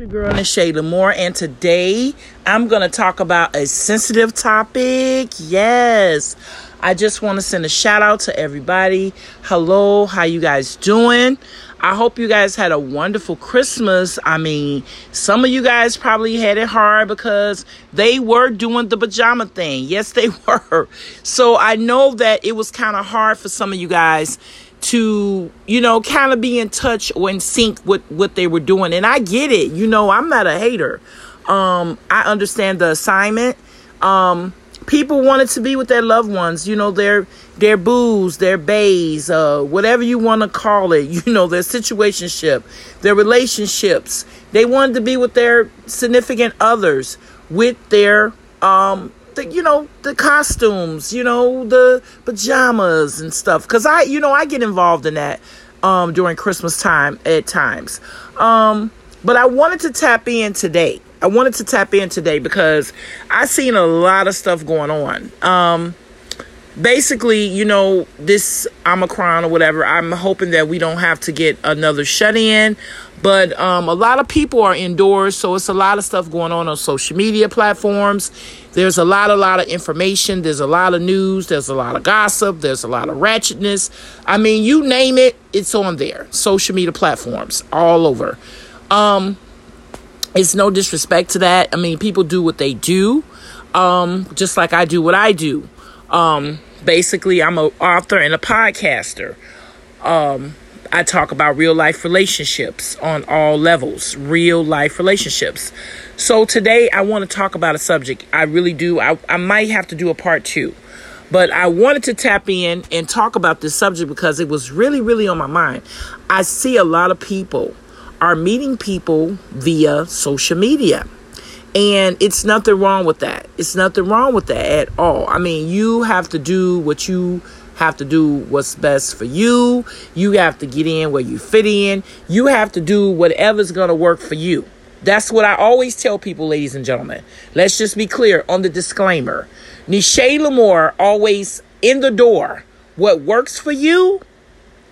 your girl Ne'Che La'Mour, and today I'm going to talk about a sensitive topic. Yes, I just want to send a shout out to everybody. Hello, how you guys doing? I hope you guys had a wonderful Christmas. I mean, some of you guys probably had it hard because they were doing the pajama thing. Yes, they were. So I know that it was kind of hard for some of you guys to you know kind of be in touch or in sync with what they were doing. And i get it you know i'm not a hater. Um i understand the assignment. Um people wanted to be with their loved ones you know their their boos their bays uh whatever you want to call it you know their situationship their relationships. They wanted to be with their significant others with their um the you know the costumes you know the pajamas and stuff. Because i you know i get involved in that um during christmas time at times. Um but i wanted to tap in today. I wanted to tap in today because i seen a lot of stuff going on. Um basically, you know, this Omicron or whatever, I'm hoping that we don't have to get another shut in. But um, a lot of people are indoors, so it's a lot of stuff going on on social media platforms. There's a lot, a lot of information. There's a lot of news. There's a lot of gossip. There's a lot of ratchetness. I mean, you name it, it's on there. Social media platforms all over. Um, it's no disrespect to that. I mean, people do what they do, um, just like I do what I do. Um, basically, I'm an author and a podcaster. Um, I talk about real life relationships on all levels, real life relationships. So today I want to talk about a subject. I really do. I, I might have to do a part two, but I wanted to tap in and talk about this subject because it was really, really on my mind. I see a lot of people are meeting people via social media. And it's nothing wrong with that. It's nothing wrong with that at all. I mean, you have to do what you have to do what's best for you. You have to get in where you fit in. You have to do whatever's going to work for you. That's what I always tell people, ladies and gentlemen. Let's just be clear on the disclaimer. Ne'Che La'Mour always in the door. What works for you,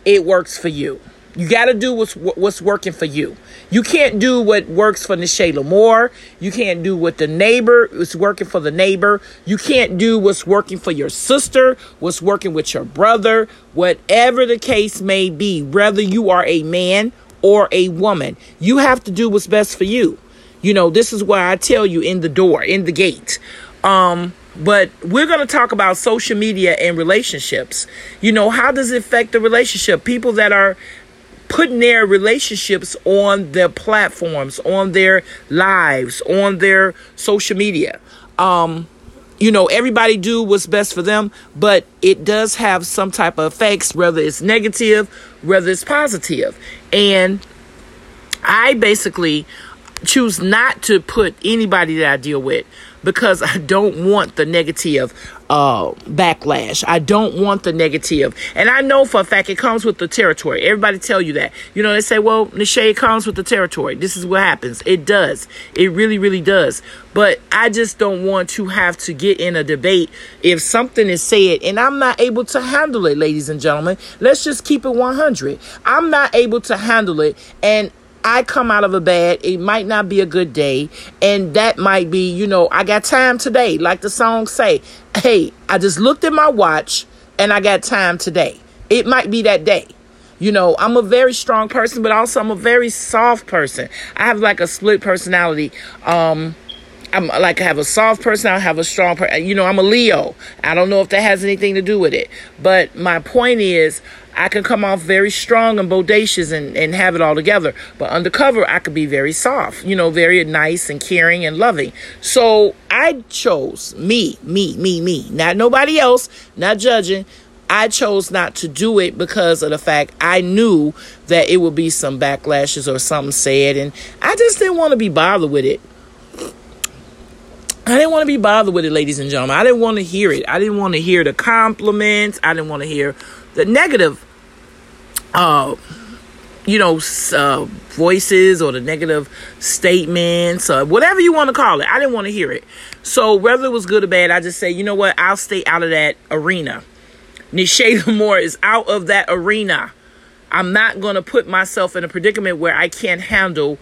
it works for you. You got to do what's what's working for you. You can't do what works for Ne'Che La'Mour. You can't do what the neighbor is working for the neighbor. You can't do what's working for your sister, what's working with your brother, whatever the case may be, whether you are a man or a woman. You have to do what's best for you. You know, this is why I tell you in the door, in the gate. Um, but we're going to talk about social media and relationships. You know, how does it affect the relationship? People that are putting their relationships on their platforms, on their lives, on their social media. Um, you know, everybody do what's best for them, but it does have some type of effects, whether it's negative, whether it's positive. And I basically choose not to put anybody that I deal with because I don't want the negative uh, backlash. I don't want the negative. And I know for a fact it comes with the territory. Everybody tell you that. You know, they say, well, Nisha, comes with the territory. This is what happens. It does. It really, really does. But I just don't want to have to get in a debate if something is said and I'm not able to handle it, ladies and gentlemen. Let's just keep it 100. I'm not able to handle it. And I come out of a bad, it might not be a good day. And that might be, you know, I got time today. Like the song say, hey, I just looked at my watch and I got time today. It might be that day. You know, I'm a very strong person, but also I'm a very soft person. I have like a split personality. Um, I'm like I have a soft person, I have a strong person. You know, I'm a Leo. I don't know if that has anything to do with it. But my point is I can come off very strong and bodacious and, and have it all together. But undercover I could be very soft, you know, very nice and caring and loving. So I chose me, me, me, me, not nobody else, not judging. I chose not to do it because of the fact I knew that it would be some backlashes or something said, and I just didn't want to be bothered with it. I didn't want to be bothered with it, ladies and gentlemen. I didn't want to hear it. I didn't want to hear the compliments. I didn't want to hear the negative, uh, you know, uh, voices or the negative statements or whatever you want to call it. I didn't want to hear it. So whether it was good or bad, I just say, you know what? I'll stay out of that arena. Ne'Che La'Mour is out of that arena. I'm not going to put myself in a predicament where I can't handle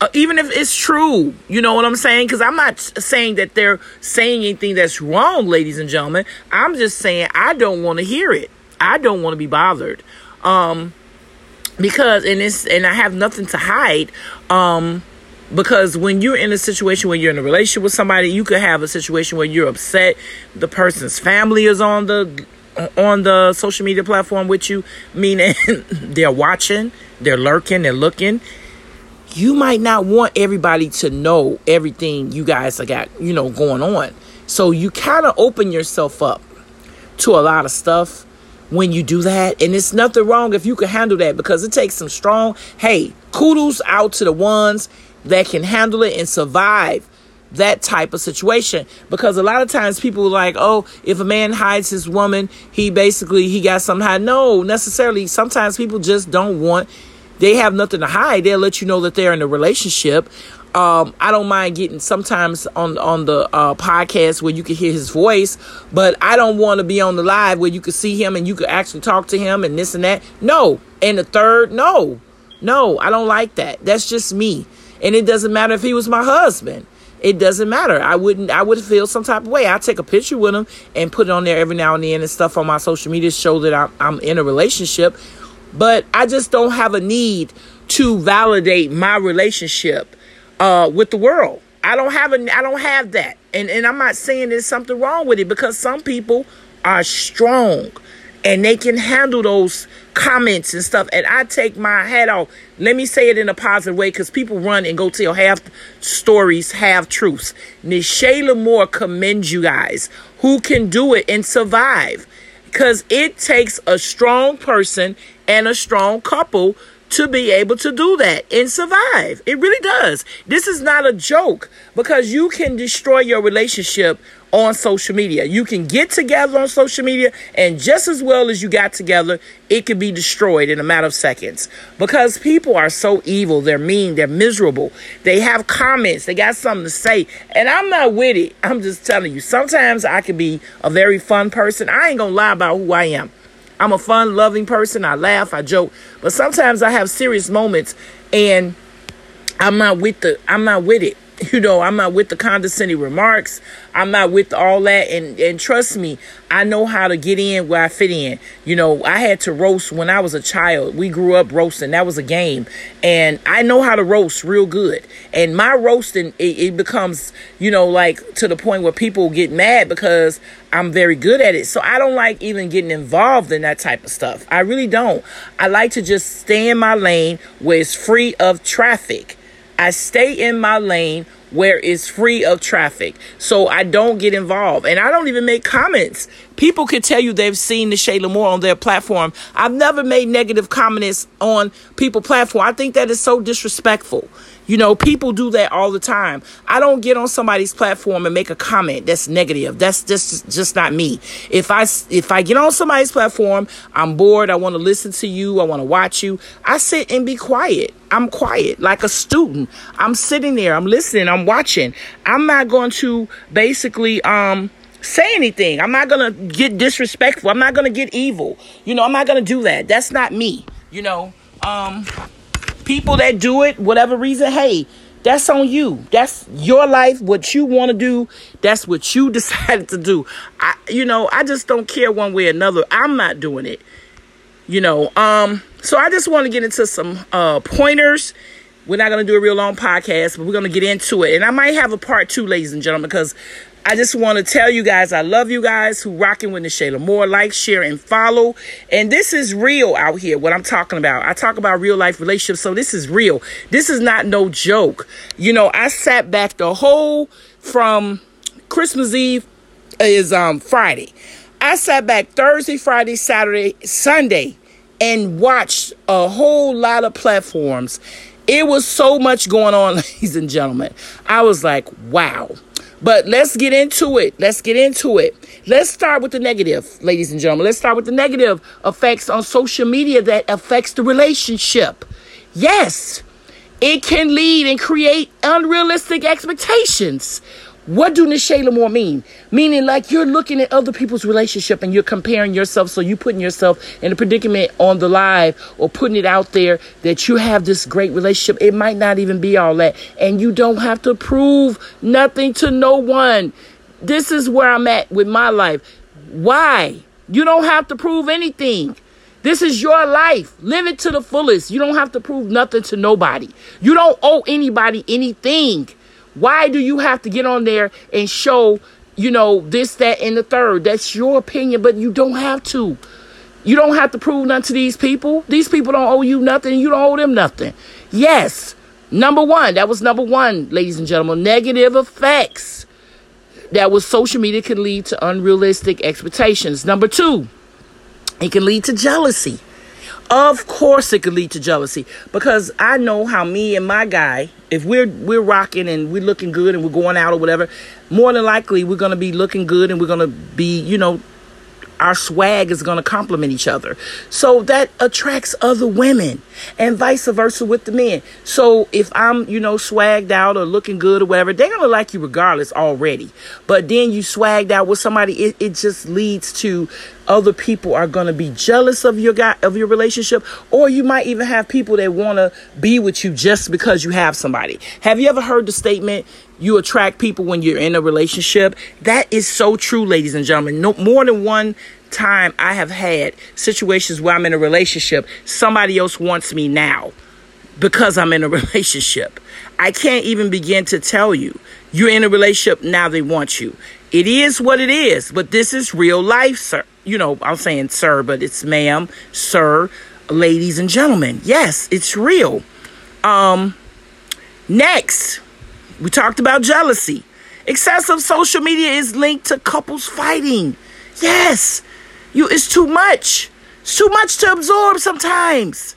uh, even if it's true, you know what I'm saying? Because I'm not saying that they're saying anything that's wrong, ladies and gentlemen. I'm just saying I don't want to hear it. I don't want to be bothered. Um, because and it's and I have nothing to hide. Um, because when you're in a situation where you're in a relationship with somebody, you could have a situation where you're upset. The person's family is on the on the social media platform with you, meaning they're watching, they're lurking, they're looking, you might not want everybody to know everything you guys got, you know, going on. So you kind of open yourself up to a lot of stuff when you do that. And it's nothing wrong if you can handle that because it takes some strong, hey, kudos out to the ones that can handle it and survive that type of situation because a lot of times people like oh if a man hides his woman he basically he got some hide no necessarily sometimes people just don't want they have nothing to hide. They'll let you know that they're in a relationship. Um, I don't mind getting sometimes on on the uh, podcast where you can hear his voice, but I don't want to be on the live where you can see him and you can actually talk to him and this and that. No, and the third, no, no, I don't like that. That's just me, and it doesn't matter if he was my husband. It doesn't matter. I wouldn't. I would feel some type of way. I take a picture with him and put it on there every now and then and stuff on my social media show that I'm, I'm in a relationship. But I just don't have a need to validate my relationship uh, with the world. I don't have a I don't have that. And and I'm not saying there's something wrong with it because some people are strong and they can handle those comments and stuff. And I take my hat off. Let me say it in a positive way because people run and go tell half stories, half truths. Miss Shayla Moore commends you guys who can do it and survive because it takes a strong person and a strong couple to be able to do that and survive. It really does. This is not a joke because you can destroy your relationship on social media. You can get together on social media, and just as well as you got together, it could be destroyed in a matter of seconds because people are so evil. They're mean. They're miserable. They have comments. They got something to say. And I'm not with it. I'm just telling you, sometimes I can be a very fun person. I ain't to lie about who I am. I'm a fun, loving person. I laugh, I joke, but sometimes I have serious moments and I'm not with the I'm not with it. You know, I'm not with the condescending remarks. I'm not with all that. And and trust me, I know how to get in where I fit in. You know, I had to roast when I was a child. We grew up roasting. That was a game. And I know how to roast real good. And my roasting, it, it becomes, you know, like to the point where people get mad because I'm very good at it. So I don't like even getting involved in that type of stuff. I really don't. I like to just stay in my lane where it's free of traffic I stay in my lane where it's free of traffic. So I don't get involved. And I don't even make comments. People could tell you they've seen the Shayla Moore on their platform. I've never made negative comments on people platform. I think that is so disrespectful. You know, people do that all the time. I don't get on somebody's platform and make a comment that's negative. That's just just not me. If I if I get on somebody's platform, I'm bored, I want to listen to you, I want to watch you, I sit and be quiet. I'm quiet like a student. I'm sitting there, I'm listening, I'm watching. I'm not going to basically um say anything. I'm not going to get disrespectful. I'm not going to get evil. You know, I'm not going to do that. That's not me. You know, um people that do it, whatever reason, hey, that's on you. That's your life. What you want to do, that's what you decided to do. I, you know, I just don't care one way or another. I'm not doing it. You know, um, so I just want to get into some uh pointers. We're not gonna do a real long podcast, but we're gonna get into it. And I might have a part two, ladies and gentlemen, because I just want to tell you guys I love you guys who rocking with the Shayla Moore. Like, share, and follow. And this is real out here, what I'm talking about. I talk about real life relationships, so this is real. This is not no joke. You know, I sat back the whole from Christmas Eve is um Friday. I sat back Thursday, Friday, Saturday, Sunday, and watched a whole lot of platforms. It was so much going on, ladies and gentlemen. I was like, wow. But let's get into it. Let's get into it. Let's start with the negative, ladies and gentlemen. Let's start with the negative effects on social media that affects the relationship. Yes, it can lead and create unrealistic expectations. What do Ne'Che La'Mour mean? Meaning like you're looking at other people's relationship and you're comparing yourself. So you're putting yourself in a predicament on the live or putting it out there that you have this great relationship. It might not even be all that. And you don't have to prove nothing to no one. This is where I'm at with my life. Why? You don't have to prove anything. This is your life. Live it to the fullest. You don't have to prove nothing to nobody. You don't owe anybody anything. Why do you have to get on there and show, you know, this, that, and the third? That's your opinion, but you don't have to. You don't have to prove nothing to these people. These people don't owe you nothing. You don't owe them nothing. Yes, number one, that was number one, ladies and gentlemen. Negative effects that was social media can lead to unrealistic expectations. Number two, it can lead to jealousy. Of course, it could lead to jealousy. Because I know how me and my guy, if we're we're rocking and we're looking good and we're going out or whatever, more than likely we're gonna be looking good and we're gonna be, you know, our swag is going to complement each other. So that attracts other women and vice versa with the men. So if I'm, you know, swagged out or looking good or whatever, they're going to like you regardless already. But then you swagged out with somebody, it, it just leads to other people are going to be jealous of your guy of your relationship or you might even have people that want to be with you just because you have somebody. Have you ever heard the statement you attract people when you're in a relationship. That is so true, ladies and gentlemen. No more than one time I have had situations where I'm in a relationship, somebody else wants me now because I'm in a relationship. I can't even begin to tell you. You're in a relationship, now they want you. It is what it is, but this is real life, sir. You know, I'm saying sir, but it's ma'am, sir, ladies and gentlemen. Yes, it's real. Um next we talked about jealousy. Excessive social media is linked to couples fighting. Yes, you it's too much. It's too much to absorb sometimes.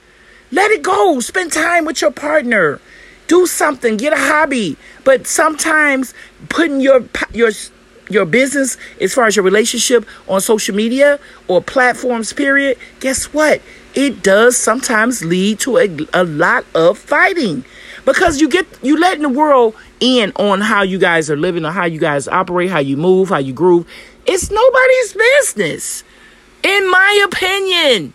Let it go. Spend time with your partner. Do something. Get a hobby. But sometimes putting your your your business as far as your relationship on social media or platforms period, guess what? It does sometimes lead to a, a lot of fighting because you get you letting the world in on how you guys are living or how you guys operate, how you move, how you groove. It's nobody's business. In my opinion,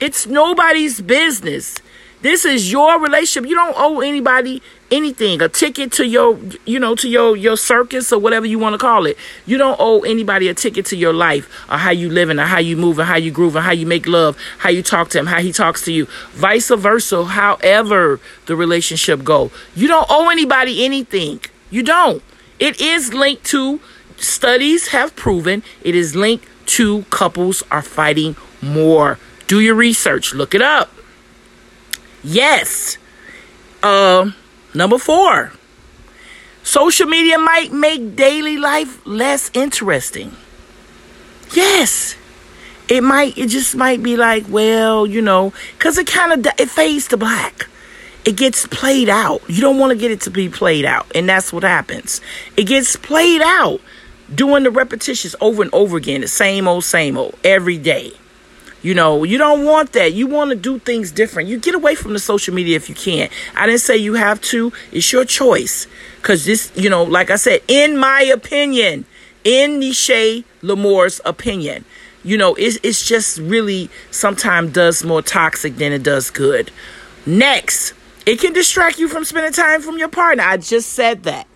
it's nobody's business. This is your relationship. You don't owe anybody anything. A ticket to your, you know, to your your circus or whatever you want to call it. You don't owe anybody a ticket to your life or how you living or how you move or how you groove or how you make love, how you talk to him, how he talks to you. Vice versa. However the relationship go, you don't owe anybody anything. You don't. It is linked to studies have proven it is linked to couples are fighting more. Do your research. Look it up. Yes. Uh, number four. Social media might make daily life less interesting. Yes. It might, it just might be like, well, you know, because it kind of, it fades to black. It gets played out. You don't want to get it to be played out. And that's what happens. It gets played out doing the repetitions over and over again, the same old, same old, every day. You know, you don't want that. You want to do things different. You get away from the social media if you can. I didn't say you have to. It's your choice. Because this, you know, like I said, in my opinion, in Ne'Che La'Mour's opinion, you know, it's, it's just really sometimes does more toxic than it does good. Next, it can distract you from spending time from your partner. I just said that.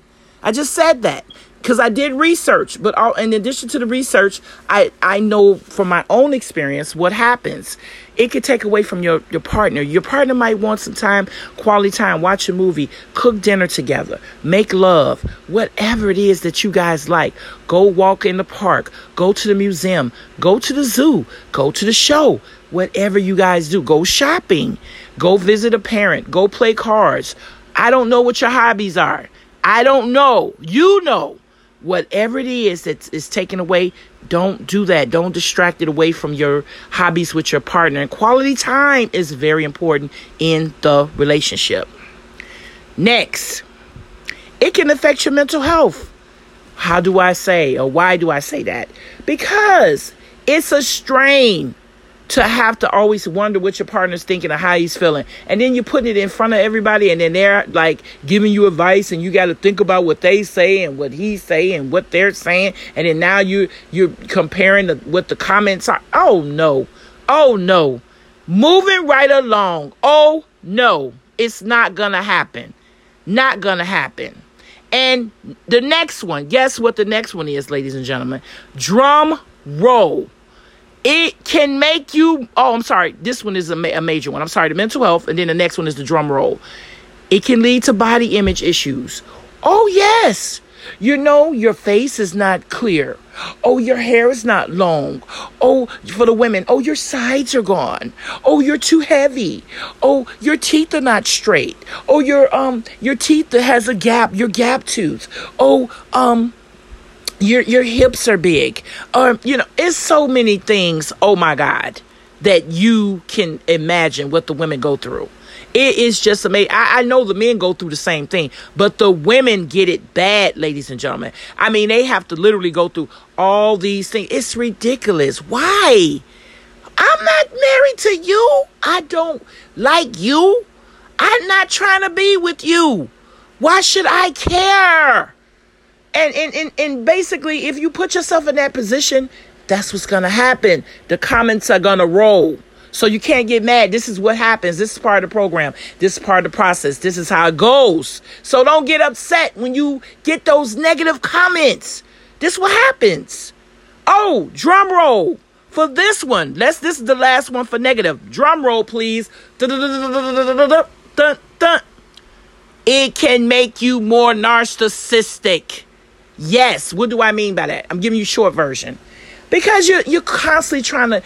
I just said that because I did research, but all, in addition to the research, I, I know from my own experience what happens. It could take away from your, your partner. Your partner might want some time, quality time, watch a movie, cook dinner together, make love, whatever it is that you guys like. Go walk in the park, go to the museum, go to the zoo, go to the show, whatever you guys do. Go shopping, go visit a parent, go play cards. I don't know what your hobbies are. I don't know. You know whatever it is that is taken away, don't do that. Don't distract it away from your hobbies with your partner. And quality time is very important in the relationship. Next, it can affect your mental health. How do I say, or why do I say that? Because it's a strain to have to always wonder what your partner's thinking or how he's feeling. And then you're putting it in front of everybody and then they're like giving you advice and you got to think about what they say and what he's saying and what they're saying. And then now you you're comparing the, what the comments are. Oh no. Oh no. Moving right along. Oh no. It's not going to happen. Not going to happen. And the next one, guess what the next one is, ladies and gentlemen? Drum roll. It can make you. Oh, I'm sorry. This one is a, ma- a major one. I'm sorry. The mental health, and then the next one is the drum roll. It can lead to body image issues. Oh, yes. You know, your face is not clear. Oh, your hair is not long. Oh, for the women, oh, your sides are gone. Oh, you're too heavy. Oh, your teeth are not straight. Oh, your um your teeth has a gap, your gap tooth. Oh, um your your hips are big. Or you know it's so many things oh my god that you can imagine what the women go through. It is just amazing I, I know the men go through the same thing but the women get it bad ladies and gentlemen. I mean they have to literally go through all these things. It's ridiculous. Why? I'm not married to you. I don't like you. I'm not trying to be with you. Why should i care and, and, and, and basically, if you put yourself in that position, that's what's going to happen. The comments are going to roll. So you can't get mad. This is what happens. This is part of the program. This is part of the process. This is how it goes. So don't get upset when you get those negative comments. This is what happens. Oh, drum roll for this one. Let's this is the last one for negative. Drum roll, please. It can make you more narcissistic. Yes. What do I mean by that? I'm giving you short version. Because you're you're constantly trying to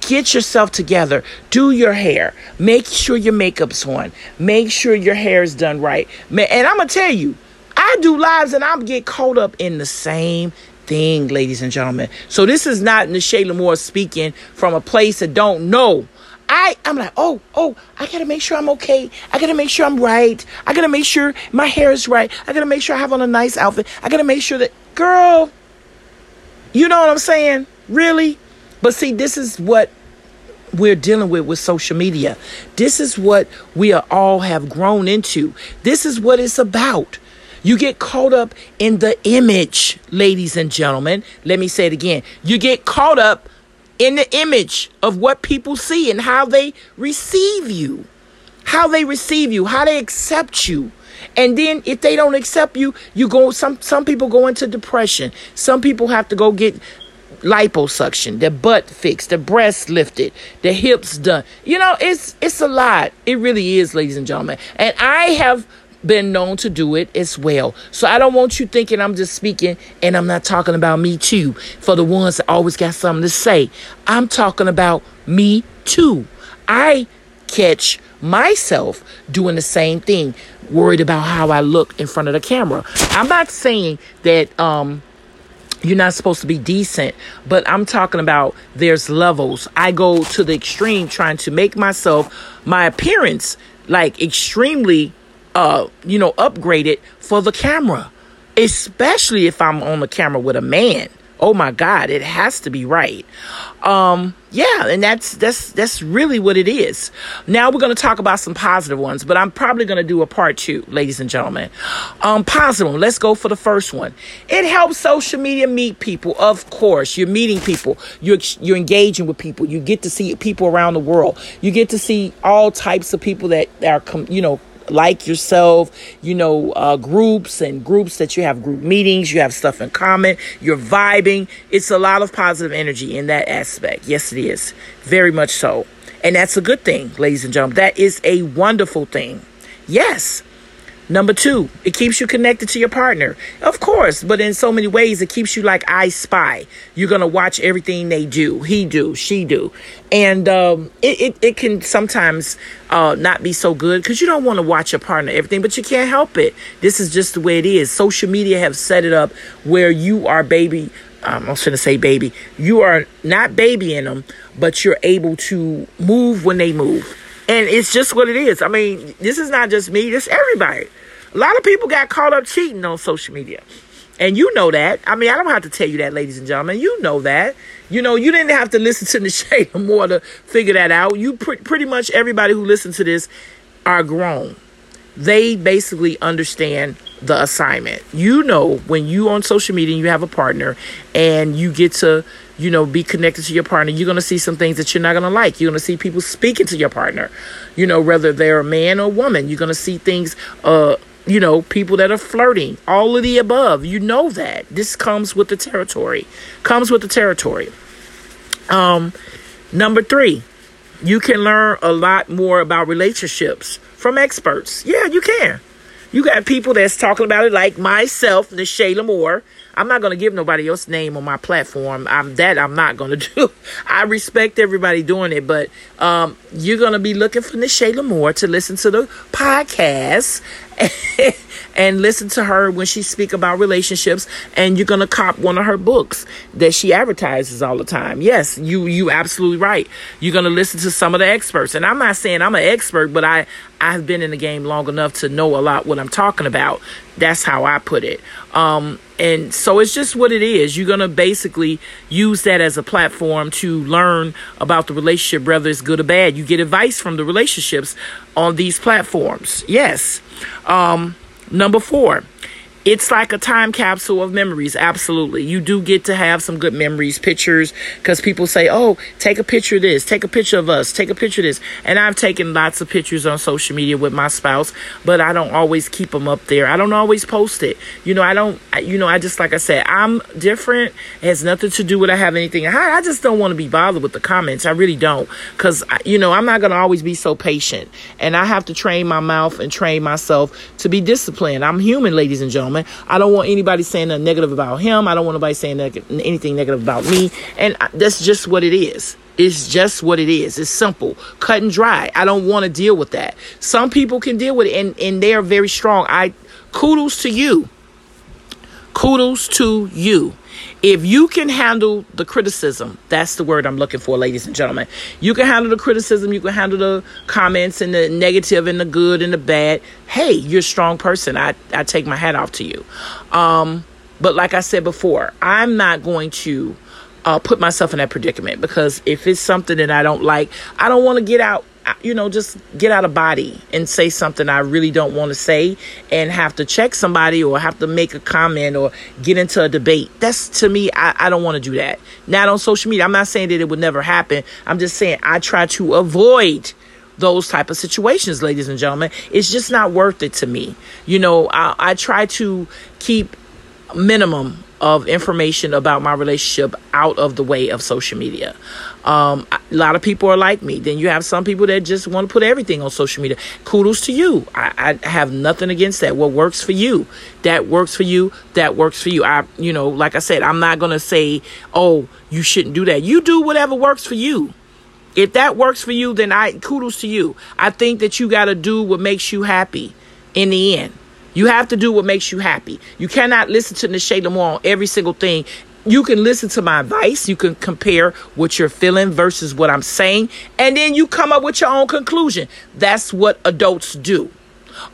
get yourself together. Do your hair. Make sure your makeup's on. Make sure your hair is done right. And I'm gonna tell you, I do lives and I'm get caught up in the same thing, ladies and gentlemen. So this is not Ne'Che La'Mour speaking from a place that don't know I I'm like, oh, oh, I gotta make sure I'm okay. I gotta make sure I'm right. I gotta make sure my hair is right. I gotta make sure I have on a nice outfit. I gotta make sure that girl, you know what I'm saying? Really? But see, this is what we're dealing with with social media. This is what we all have grown into. This is what it's about. You get caught up in the image, ladies and gentlemen. Let me say it again. You get caught up in the image of what people see and how they receive you. How they receive you, how they accept you. And then if they don't accept you, you go some some people go into depression. Some people have to go get liposuction, their butt fixed, their breasts lifted, their hips done. You know, it's it's a lot. It really is, ladies and gentlemen. And I have been known to do it as well. So I don't want you thinking I'm just speaking and I'm not talking about me too. For the ones that always got something to say, I'm talking about me too. I catch myself doing the same thing, worried about how I look in front of the camera. I'm not saying that um you're not supposed to be decent, but I'm talking about there's levels. I go to the extreme trying to make myself my appearance like extremely uh, you know, upgraded for the camera, especially if I'm on the camera with a man. Oh my God, it has to be right. Um, yeah, and that's that's that's really what it is. Now we're gonna talk about some positive ones, but I'm probably gonna do a part two, ladies and gentlemen. Um, positive one. Let's go for the first one. It helps social media meet people. Of course, you're meeting people. You're you're engaging with people. You get to see people around the world. You get to see all types of people that are, you know, like yourself, you know, uh, groups and groups that you have group meetings, you have stuff in common, you're vibing. It's a lot of positive energy in that aspect. Yes, it is. Very much so. And that's a good thing, ladies and gentlemen. That is a wonderful thing. Yes. Number two, it keeps you connected to your partner. Of course, but in so many ways, it keeps you like I spy. You're going to watch everything they do, he do, she do. And um, it, it, it, can sometimes uh, not be so good because you don't want to watch your partner everything, but you can't help it. This is just the way it is. Social media have set it up where you are baby. Um, I was going to say baby. You are not babying them, but you're able to move when they move. And it's just what it is. I mean, this is not just me, this everybody. A lot of people got caught up cheating on social media. And you know that. I mean, I don't have to tell you that, ladies and gentlemen. You know that. You know, you didn't have to listen to the shade more to figure that out. You pre- pretty much everybody who listens to this are grown. They basically understand the assignment. You know, when you on social media and you have a partner and you get to, you know, be connected to your partner, you're going to see some things that you're not going to like. You're going to see people speaking to your partner, you know, whether they're a man or woman. You're going to see things, uh, you know, people that are flirting, all of the above. You know that. This comes with the territory. Comes with the territory. Um, number three, you can learn a lot more about relationships from experts. Yeah, you can. You got people that's talking about it like myself, Ne'Che La'Mour. I'm not going to give nobody else name on my platform. I'm that I'm not going to do. I respect everybody doing it, but um, you're going to be looking for Ne'Che La'Mour to listen to the podcast and listen to her when she speak about relationships and you're going to cop one of her books that she advertises all the time. Yes you you absolutely right. You're going to listen to some of the experts. And i'm not saying i'm an expert but i i've been in the game long enough to know a lot what i'm talking about. That's how i put it. Um and so it's just what it is. You're going to basically use that as a platform to learn about the relationship whether it's good or bad. You get advice from the relationships on these platforms. Yes. Um Number four, it's like a time capsule of memories. Absolutely. You do get to have some good memories, pictures, because people say, oh, take a picture of this, take a picture of us, take a picture of this. And I've taken lots of pictures on social media with my spouse, but I don't always keep them up there. I don't always post it. You know, I don't, you know, I just, like I said, I'm different. It has nothing to do with I have anything. I, I just don't want to be bothered with the comments. I really don't. Because, you know, I'm not going to always be so patient. And I have to train my mouth and train myself to be disciplined. I'm human, ladies and gentlemen. I don't want anybody saying a negative about him. I don't want anybody saying anything negative about me. And that's just what it is. It's just what it is. It's simple, cut and dry. I don't want to deal with that. Some people can deal with it, and, and they are very strong. I kudos to you. Kudos to you. If you can handle the criticism, that's the word I'm looking for, ladies and gentlemen. You can handle the criticism, you can handle the comments and the negative and the good and the bad. Hey, you're a strong person. I, I take my hat off to you. Um, but like I said before, I'm not going to uh, put myself in that predicament because if it's something that I don't like, I don't want to get out you know, just get out of body and say something I really don't want to say and have to check somebody or have to make a comment or get into a debate. That's to me, I, I don't want to do that. Not on social media. I'm not saying that it would never happen. I'm just saying I try to avoid those type of situations, ladies and gentlemen. It's just not worth it to me. You know, I, I try to keep minimum of information about my relationship out of the way of social media. Um, a lot of people are like me. Then you have some people that just want to put everything on social media. Kudos to you. I, I have nothing against that. What works for you, that works for you. That works for you. I, you know, like I said, I'm not gonna say, oh, you shouldn't do that. You do whatever works for you. If that works for you, then I kudos to you. I think that you got to do what makes you happy in the end. You have to do what makes you happy. You cannot listen to Ne'Che La'Mour on every single thing you can listen to my advice. You can compare what you're feeling versus what I'm saying. And then you come up with your own conclusion. That's what adults do.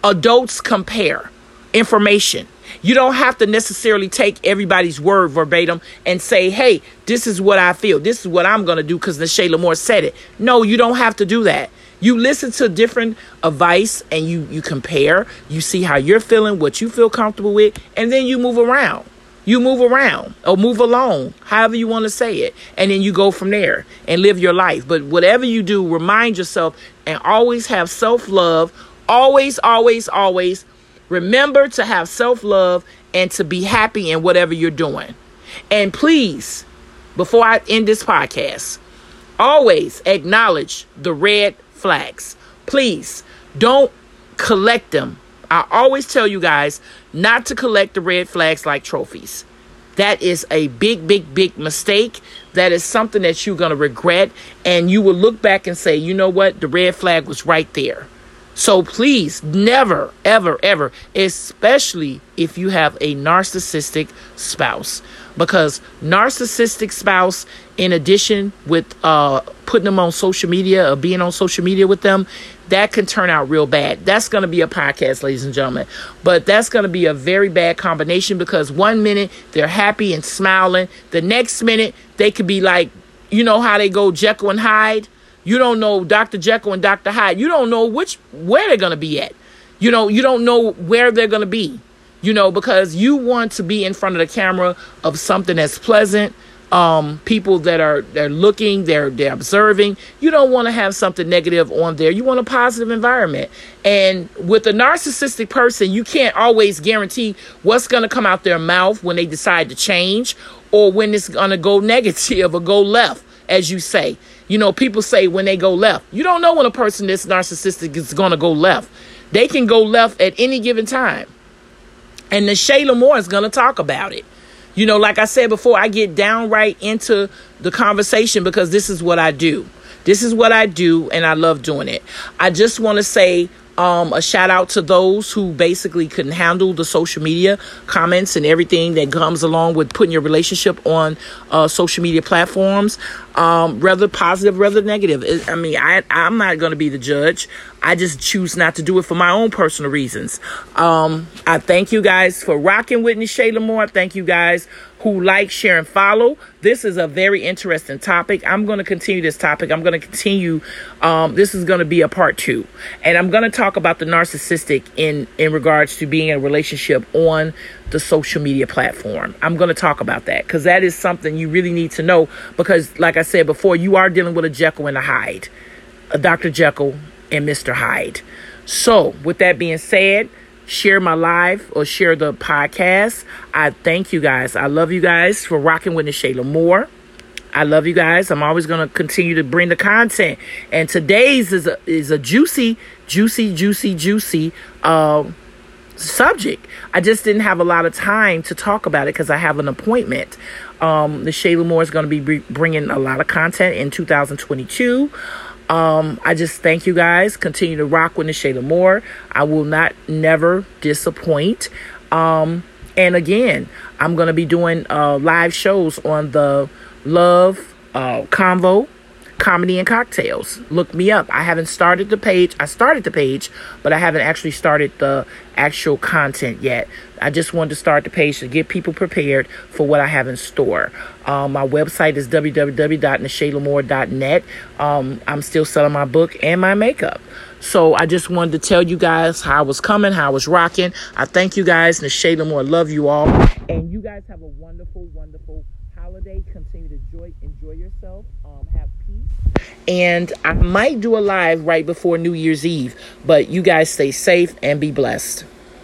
Adults compare information. You don't have to necessarily take everybody's word verbatim and say, hey, this is what I feel. This is what I'm going to do because Ne'Che La'Mour said it. No, you don't have to do that. You listen to different advice and you, you compare. You see how you're feeling, what you feel comfortable with, and then you move around. You move around or move along, however you want to say it, and then you go from there and live your life. But whatever you do, remind yourself and always have self love. Always, always, always remember to have self love and to be happy in whatever you're doing. And please, before I end this podcast, always acknowledge the red flags. Please don't collect them I always tell you guys not to collect the red flags like trophies. That is a big, big, big mistake. That is something that you're going to regret. And you will look back and say, you know what? The red flag was right there. So please never, ever, ever, especially if you have a narcissistic spouse. Because narcissistic spouse, in addition with uh, putting them on social media or being on social media with them, that can turn out real bad. That's going to be a podcast, ladies and gentlemen. But that's going to be a very bad combination because one minute they're happy and smiling, the next minute they could be like, you know how they go Jekyll and Hyde. You don't know Dr. Jekyll and Dr. Hyde. You don't know which where they're going to be at. You know, you don't know where they're going to be. You know, because you want to be in front of the camera of something that's pleasant, um, people that are they're looking, they're they're observing. You don't want to have something negative on there. You want a positive environment. And with a narcissistic person, you can't always guarantee what's going to come out their mouth when they decide to change or when it's going to go negative or go left, as you say. You know, people say when they go left. You don't know when a person that's narcissistic is going to go left. They can go left at any given time. And the Shayla Moore is going to talk about it. You know, like I said before, I get downright into the conversation because this is what I do. This is what I do, and I love doing it. I just want to say um, a shout out to those who basically couldn't handle the social media comments and everything that comes along with putting your relationship on uh, social media platforms, um, rather positive, rather negative. I mean, I, I'm not going to be the judge. I just choose not to do it for my own personal reasons. Um, I thank you guys for rocking with me, Shayla Moore. Thank you guys who like, share, and follow. This is a very interesting topic. I'm going to continue this topic. I'm going to continue. Um, this is going to be a part two, and I'm going to talk about the narcissistic in in regards to being in a relationship on the social media platform. I'm going to talk about that because that is something you really need to know. Because, like I said before, you are dealing with a Jekyll and a Hyde, a Dr. Jekyll and Mr. Hyde. So, with that being said share my live or share the podcast. I thank you guys. I love you guys for rocking with Shayla Moore. I love you guys. I'm always going to continue to bring the content. And today's is a, is a juicy, juicy, juicy, juicy uh, subject. I just didn't have a lot of time to talk about it because I have an appointment. Um, the Shayla Moore is going to be bringing a lot of content in 2022. Um, I just thank you guys. Continue to rock with the Shayla Moore. I will not never disappoint. Um, and again, I'm gonna be doing uh, live shows on the Love uh, Convo Comedy and Cocktails. Look me up. I haven't started the page. I started the page, but I haven't actually started the actual content yet. I just wanted to start the page to get people prepared for what I have in store. Um, my website is www.nashaylamore.net. Um, I'm still selling my book and my makeup. So I just wanted to tell you guys how I was coming, how I was rocking. I thank you guys. Ne'Che La'Mour, love you all. And you guys have a wonderful, wonderful holiday. Continue to enjoy, enjoy yourself. Um, have peace. And I might do a live right before New Year's Eve. But you guys stay safe and be blessed.